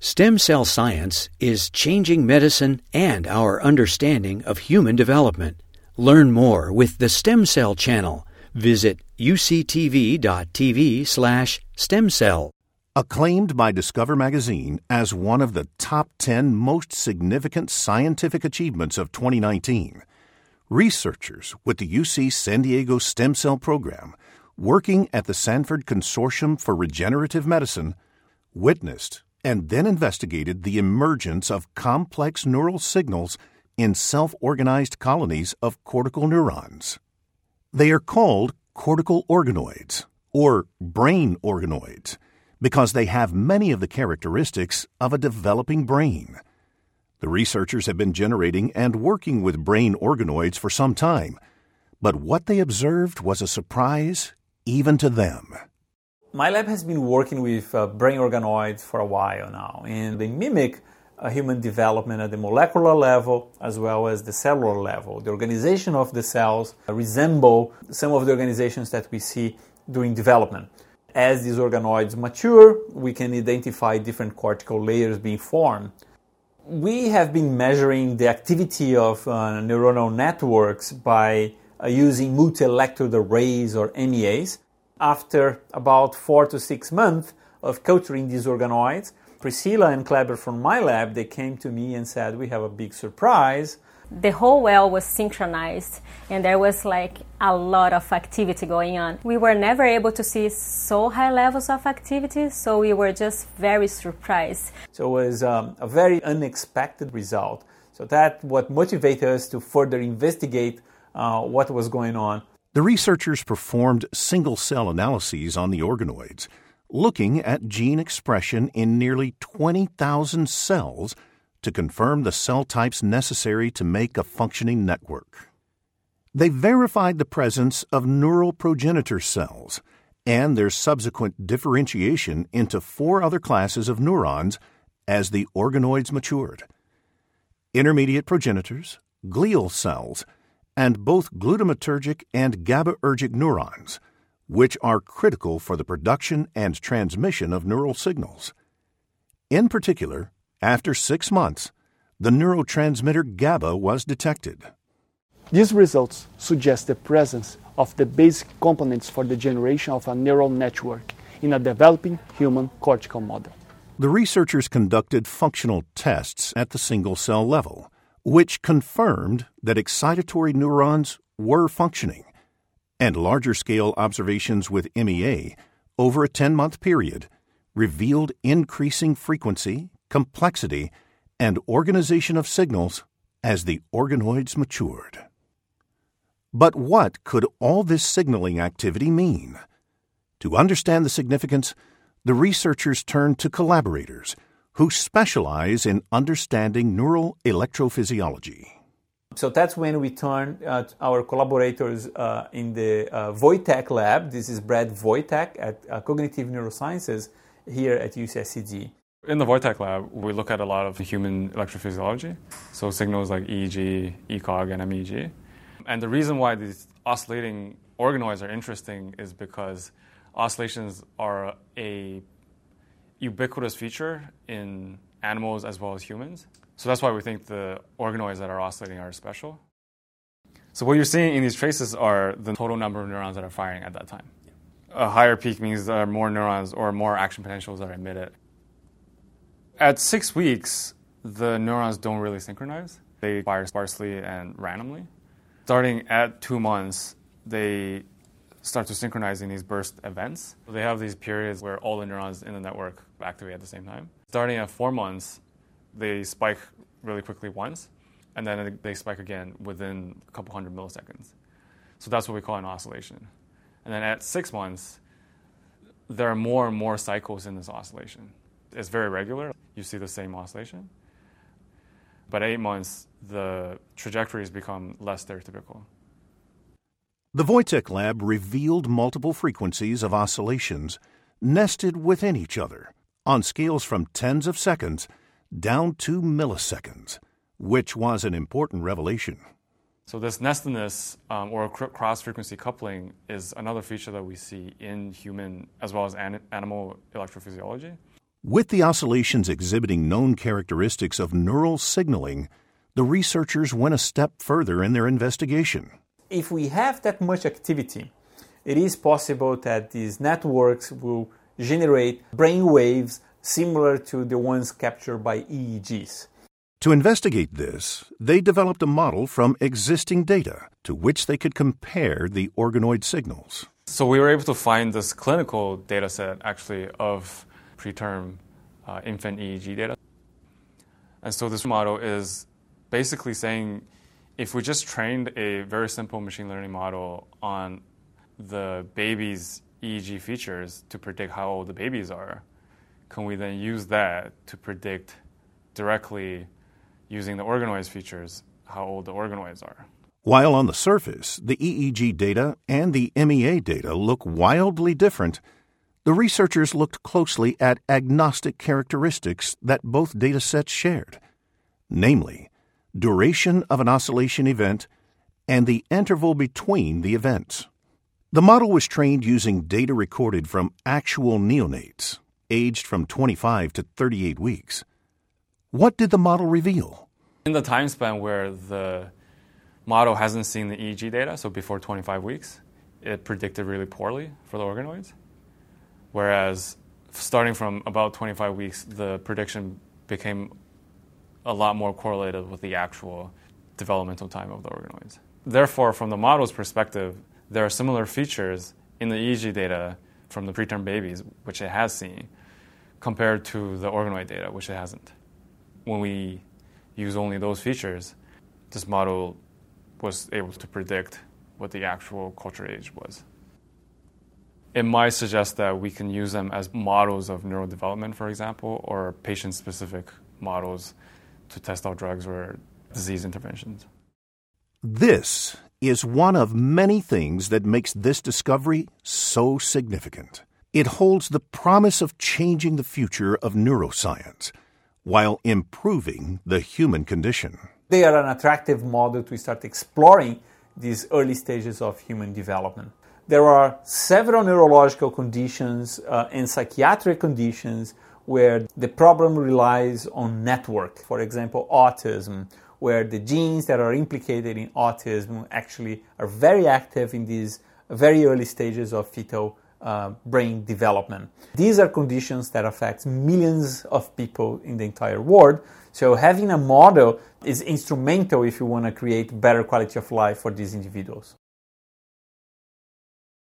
Stem cell science is changing medicine and our understanding of human development. Learn more with the Stem Cell Channel. Visit uctv.tv slash stem cell. Acclaimed by Discover magazine as one of the top 10 most significant scientific achievements of 2019, researchers with the UC San Diego Stem Cell Program, working at the Sanford Consortium for Regenerative Medicine, witnessed and then investigated the emergence of complex neural signals in self organized colonies of cortical neurons. They are called cortical organoids, or brain organoids, because they have many of the characteristics of a developing brain. The researchers have been generating and working with brain organoids for some time, but what they observed was a surprise even to them. My lab has been working with uh, brain organoids for a while now, and they mimic uh, human development at the molecular level as well as the cellular level. The organization of the cells resemble some of the organizations that we see during development. As these organoids mature, we can identify different cortical layers being formed. We have been measuring the activity of uh, neuronal networks by uh, using multi electrode arrays or MEAs after about four to six months of culturing these organoids, Priscilla and Cleber from my lab, they came to me and said, we have a big surprise. The whole well was synchronized and there was like a lot of activity going on. We were never able to see so high levels of activity, so we were just very surprised. So it was um, a very unexpected result. So that what motivated us to further investigate uh, what was going on. The researchers performed single cell analyses on the organoids, looking at gene expression in nearly 20,000 cells to confirm the cell types necessary to make a functioning network. They verified the presence of neural progenitor cells and their subsequent differentiation into four other classes of neurons as the organoids matured intermediate progenitors, glial cells, and both glutamatergic and GABAergic neurons, which are critical for the production and transmission of neural signals. In particular, after six months, the neurotransmitter GABA was detected. These results suggest the presence of the basic components for the generation of a neural network in a developing human cortical model. The researchers conducted functional tests at the single cell level which confirmed that excitatory neurons were functioning, and larger scale observations with MEA over a 10 month period revealed increasing frequency, complexity, and organization of signals as the organoids matured. But what could all this signaling activity mean? To understand the significance, the researchers turned to collaborators who specialize in understanding neural electrophysiology. So that's when we turned uh, our collaborators uh, in the uh, Voytek lab. This is Brad Voytek at uh, Cognitive Neurosciences here at UCSD. In the Voytek lab, we look at a lot of human electrophysiology, so signals like EEG, ECOG, and MEG. And the reason why these oscillating organoids are interesting is because oscillations are a ubiquitous feature in animals as well as humans. So that's why we think the organoids that are oscillating are special. So what you're seeing in these traces are the total number of neurons that are firing at that time. A higher peak means there are more neurons or more action potentials that are emitted. At six weeks, the neurons don't really synchronize. They fire sparsely and randomly. Starting at two months, they start to synchronize in these burst events. They have these periods where all the neurons in the network activate at the same time. Starting at four months, they spike really quickly once, and then they spike again within a couple hundred milliseconds. So that's what we call an oscillation. And then at six months, there are more and more cycles in this oscillation. It's very regular. You see the same oscillation. But at eight months, the trajectories become less stereotypical. The Voytek lab revealed multiple frequencies of oscillations nested within each other on scales from tens of seconds down to milliseconds, which was an important revelation. So, this nestedness um, or cross frequency coupling is another feature that we see in human as well as an- animal electrophysiology. With the oscillations exhibiting known characteristics of neural signaling, the researchers went a step further in their investigation. If we have that much activity, it is possible that these networks will generate brain waves similar to the ones captured by EEGs. To investigate this, they developed a model from existing data to which they could compare the organoid signals. So we were able to find this clinical data set actually of preterm uh, infant EEG data. And so this model is basically saying if we just trained a very simple machine learning model on the baby's EEG features to predict how old the babies are, can we then use that to predict directly using the organoids features how old the organoids are? While on the surface, the EEG data and the MEA data look wildly different, the researchers looked closely at agnostic characteristics that both data sets shared, namely, duration of an oscillation event and the interval between the events. The model was trained using data recorded from actual neonates, aged from 25 to 38 weeks. What did the model reveal? In the time span where the model hasn't seen the EEG data, so before 25 weeks, it predicted really poorly for the organoids. Whereas starting from about 25 weeks, the prediction became a lot more correlated with the actual developmental time of the organoids. Therefore, from the model's perspective, there are similar features in the EEG data from the preterm babies, which it has seen, compared to the organoid data, which it hasn't. When we use only those features, this model was able to predict what the actual culture age was. It might suggest that we can use them as models of neurodevelopment, for example, or patient specific models to test out drugs or disease interventions. This is one of many things that makes this discovery so significant. It holds the promise of changing the future of neuroscience while improving the human condition. They are an attractive model to start exploring these early stages of human development. There are several neurological conditions uh, and psychiatric conditions where the problem relies on network. For example, autism, where the genes that are implicated in autism actually are very active in these very early stages of fetal uh, brain development. These are conditions that affect millions of people in the entire world. So having a model is instrumental if you want to create better quality of life for these individuals.